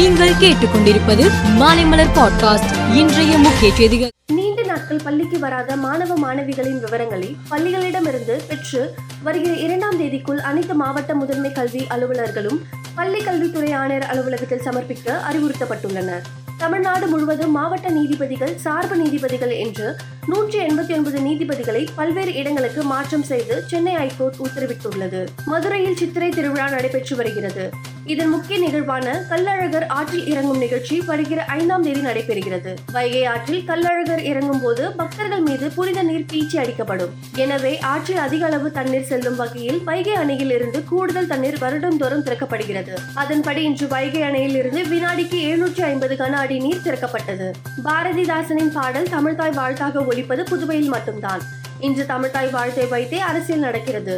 நீங்கள் கேட்டுக்கொண்டிருப்பது மாலைமலர் பாட்காஸ்ட் இன்றைய முக்கிய செய்திகள். நீண்ட நாட்கள் பள்ளிக்கு வராத மாணவ மாணவிகளின் விவரங்களை பள்ளிகளிடமிருந்து பெற்று வருகிற இரண்டாம் தேதிக்குள் அனைத்து மாவட்ட முதன்மை கல்வி அலுவலர்களும் பள்ளி கல்வித்துறை ஆணையர் அலுவலகத்தில் சமர்ப்பிக்க அறிவுறுத்தப்பட்டுள்ளனர். தமிழ்நாடு முழுவதும் மாவட்ட நீதிபதிகள் சார்பு நீதிபதிகள் என்று நூற்றி எண்பத்தி ஒன்பது நீதிபதிகளை பல்வேறு இடங்களுக்கு மாற்றம் செய்து சென்னை ஐகோர்ட் உத்தரவிட்டுள்ளது. மதுரையில் சித்திரை திருவிழா நடைபெற்று வருகிறது. இதன் முக்கிய நிகழ்வான கல்லழகர் ஆற்றில் இறங்கும் நிகழ்ச்சி வருகிற ஐந்தாம் தேதி நடைபெறுகிறது. வைகை ஆற்றில் கல்லழகர் இறங்கும் போது பக்தர்கள் மீது புனித நீர் பீச்சி அடிக்கப்படும். எனவே ஆற்றில் அதிக அளவு தண்ணீர் செல்லும் வகையில் வைகை அணையில் இருந்து கூடுதல் தண்ணீர் வருடந்தோறும் திறக்கப்படுகிறது. அதன்படி இன்று வைகை அணையில் இருந்து வினாடிக்கு எழுநூற்றி ஐம்பது கன அடி நீர் திறக்கப்பட்டது. பாரதிதாசனின் பாடல் தமிழ்தாய் வாழ்த்தாக ஒழிப்பது புதுவையில் மட்டும்தான். இன்று தமிழ்தாய் வாழ்த்தை வைத்தே அரசியல் நடக்கிறது.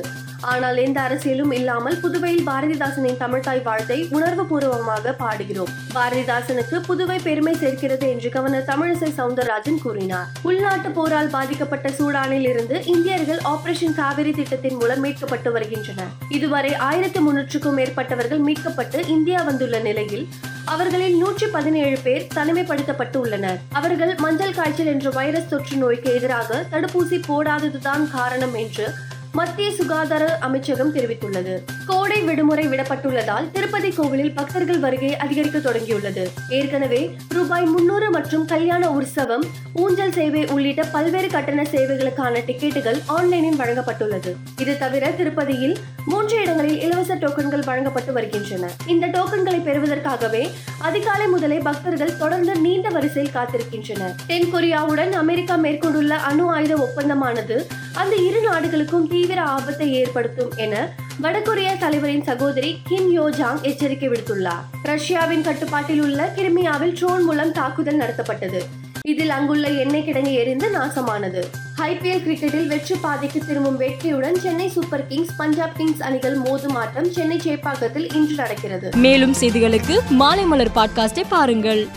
ஆனால் எந்த அரசியலும் இல்லாமல் புதுவையில் பாரதிதாசனின் தமிழ்தாய் வாழ்த்தை உணர்வு பூர்வமாக பாடுகிறோம். பாரதிதாசனுக்கு புதுவை பெருமை சேர்க்கிறது என்று கவர்னர் தமிழிசை சவுந்தரராஜன் கூறினார். உள்நாட்டு போரால் பாதிக்கப்பட்ட சூடானில் இருந்து இந்தியர்கள் ஆபரேஷன் காவிரி திட்டத்தின் மூலம் மீட்கப்பட்டு வருகின்றனர். இதுவரை ஆயிரத்தி முன்னூற்றுக்கும் மேற்பட்டவர்கள் மீட்கப்பட்டு இந்தியா வந்துள்ள நிலையில் அவர்களில் நூற்றி பதினேழு பேர் தனிமைப்படுத்தப்பட்டு உள்ளனர் அவர்கள் மஞ்சள் காய்ச்சல் என்ற வைரஸ் தொற்று நோய்க்கு எதிராக தடுப்பூசி போடாததுதான் காரணம் என்று மத்திய சுகாதார அமைச்சகம் தெரிவித்துள்ளது. கோடை விடுமுறை விடப்பட்டுள்ளதால் திருப்பதி கோவிலில் பக்தர்கள் வருகை அதிகரிக்க தொடங்கியுள்ளது. ஏற்கனவே ரூபாய் முன்னூறு மற்றும் கல்யாண உற்சவம் ஊஞ்சல் சேவை உள்ளிட்ட பல்வேறு கட்டண சேவைகளுக்கான டிக்கெட்டுகள் ஆன்லைனில் வழங்கப்பட்டுள்ளது. இது தவிர திருப்பதியில் மூன்று இடங்களில் இலவச டோக்கன்கள் வழங்கப்பட்டு வருகின்றன. இந்த டோக்கன்களை பெறுவதற்காகவே அதிகாலை முதலே பக்தர்கள் தொடர்ந்து நீண்ட வரிசையில் காத்திருக்கின்றனர். தென் கொரியாவுடன் அமெரிக்கா மேற்கொண்டுள்ள அணு ஆயுத ஒப்பந்தமானது அந்த இரு நாடுகளுக்கும் தீவிர ஆபத்தை ஏற்படுத்தும் என வடகொரிய தலைவரின் சகோதரி கிம் யோ ஜாங் எச்சரிக்கை விடுத்துள்ளார். ரஷ்யாவின் கட்டுப்பாட்டில் உள்ள கிரிமியாவில் ட்ரோன் மூலம் தாக்குதல் நடத்தப்பட்டது. இதில் அங்குள்ள எண்ணெய் கிடங்கு எரிந்து நாசமானது. ஐபிஎல் கிரிக்கெட்டில் வெற்றி பாதைக்கு திரும்பும் வெற்றியுடன் Chennai super kings Punjab kings அணிகள் மோதும் ஆட்டம் சென்னை சேப்பாக்கத்தில் இன்று நடக்கிறது. மேலும் செய்திகளுக்கு மாலைமலர் பாட்காஸ்டை பாருங்கள்.